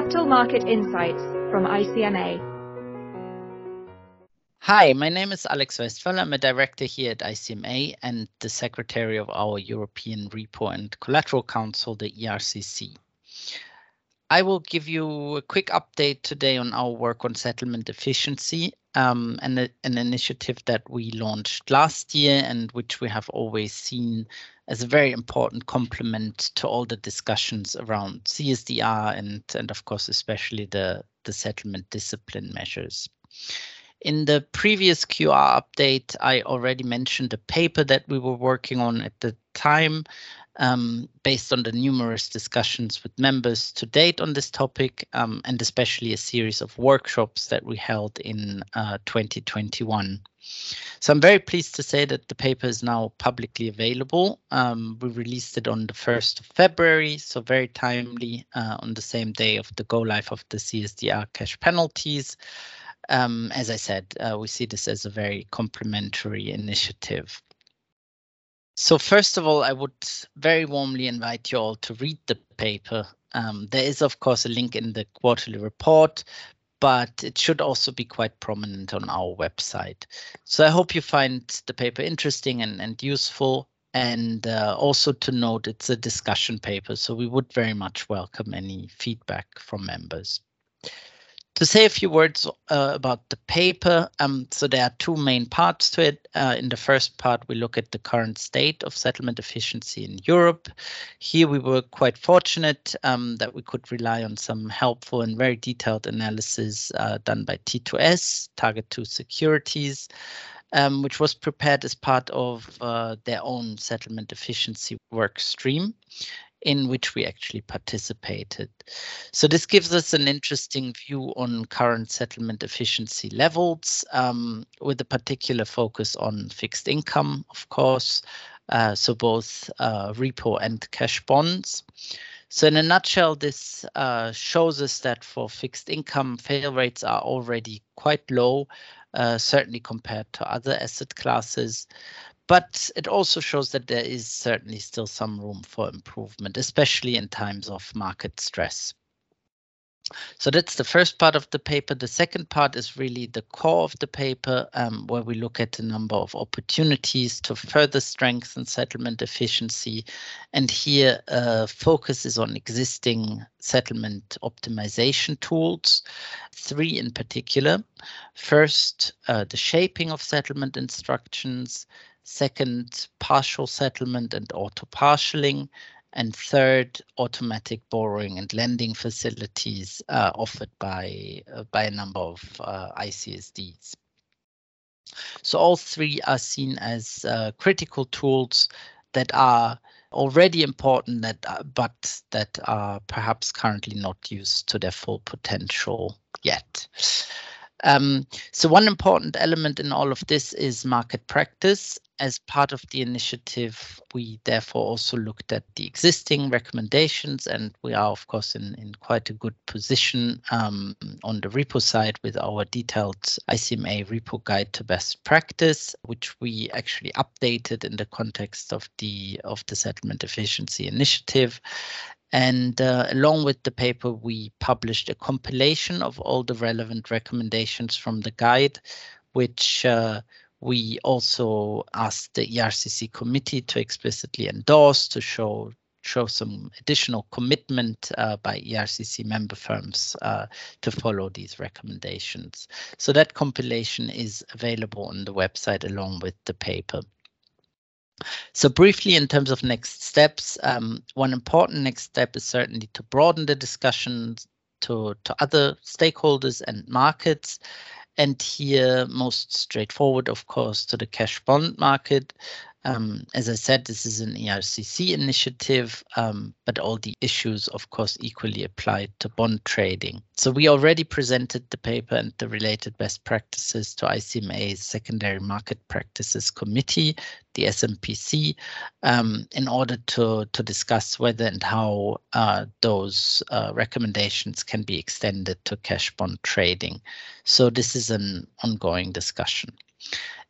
Capital Market Insights from ICMA. Hi, my name is Alex Westphal. I'm a director here at ICMA and the secretary of our European Repo and Collateral Council, the ERCC. I will give you a quick update today on our work on settlement efficiency um, and an initiative that we launched last year and which we have always seen as a very important complement to all the discussions around CSDR and, and of course, especially the, the settlement discipline measures. In the previous QR update, I already mentioned a paper that we were working on at the time um, based on the numerous discussions with members to date on this topic, um, and especially a series of workshops that we held in uh, 2021. So I'm very pleased to say that the paper is now publicly available. Um, we released it on the 1st of February, so very timely uh, on the same day of the go live of the CSDR cash penalties. Um, as I said, uh, we see this as a very complementary initiative. So first of all, I would very warmly invite you all to read the paper. Um, there is, of course, a link in the quarterly report, but it should also be quite prominent on our website. So I hope you find the paper interesting and, and useful. And uh, also to note, it's a discussion paper, so we would very much welcome any feedback from members to say a few words uh, about the paper, um, so there are two main parts to it. Uh, in the first part, we look at the current state of settlement efficiency in Europe. Here, we were quite fortunate um, that we could rely on some helpful and very detailed analysis uh, done by T2S, Target 2 Securities, um, which was prepared as part of uh, their own settlement efficiency work stream in which we actually participated. So this gives us an interesting view on current settlement efficiency levels um, with a particular focus on fixed income, of course, uh, so both uh, repo and cash bonds. So in a nutshell, this uh, shows us that for fixed income, fail rates are already quite low, Uh, certainly compared to other asset classes. But it also shows that there is certainly still some room for improvement, especially in times of market stress. So that's the first part of the paper. The second part is really the core of the paper, um, where we look at a number of opportunities to further strengthen settlement efficiency. And here, uh, focus is on existing settlement optimization tools, three in particular. First, uh, the shaping of settlement instructions. Second, partial settlement and auto partialing. And third, automatic borrowing and lending facilities uh, offered by, uh, by a number of uh, ICSDs. So all three are seen as uh, critical tools that are already important, that uh, but that are perhaps currently not used to their full potential yet. Um, so one important element in all of this is market practice. As part of the initiative, we therefore also looked at the existing recommendations, and we are, of course, in, in quite a good position um, on the repo side with our detailed ICMA repo guide to best practice, which we actually updated in the context of the of the settlement efficiency initiative. And uh, along with the paper, we published a compilation of all the relevant recommendations from the guide, which uh, we also asked the ERCC committee to explicitly endorse to show show some additional commitment uh, by ERCC member firms uh, to follow these recommendations. So that compilation is available on the website along with the paper. So briefly, in terms of next steps, um, one important next step is certainly to broaden the discussion to, to other stakeholders and markets. And here, most straightforward, of course, to the cash bond market, um, as I said, this is an ERCC initiative, um, but all the issues, of course, equally apply to bond trading. So we already presented the paper and the related best practices to ICMA's Secondary Market Practices Committee, the SMPC, um, in order to, to discuss whether and how uh, those uh, recommendations can be extended to cash bond trading. So this is an ongoing discussion.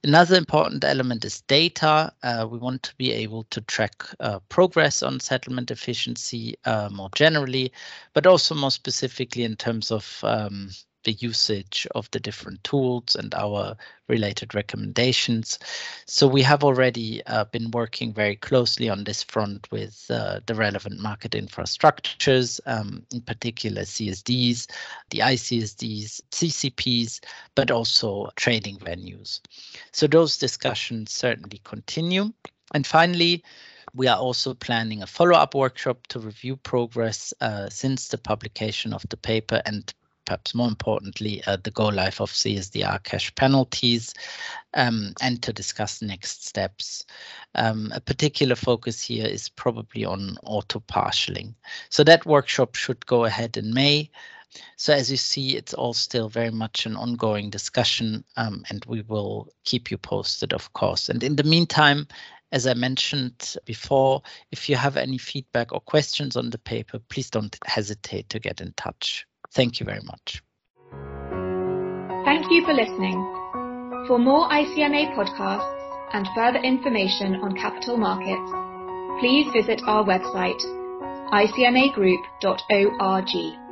Another important element is data. Uh, we want to be able to track uh, progress on settlement efficiency uh, more generally, but also more specifically in terms of um, the usage of the different tools and our related recommendations. So we have already uh, been working very closely on this front with uh, the relevant market infrastructures, um, in particular CSDs, the ICSDs, CCPs, but also trading venues. So those discussions certainly continue. And finally, we are also planning a follow-up workshop to review progress uh, since the publication of the paper and perhaps more importantly, uh, the go live of CSDR cash penalties, um, and to discuss next steps. Um, a particular focus here is probably on auto partialing. So that workshop should go ahead in May. So as you see, it's all still very much an ongoing discussion, um, and we will keep you posted, of course. And in the meantime, as I mentioned before, if you have any feedback or questions on the paper, please don't hesitate to get in touch. Thank you very much. Thank you for listening. For more ICMA podcasts and further information on capital markets, please visit our website icmagroup.org.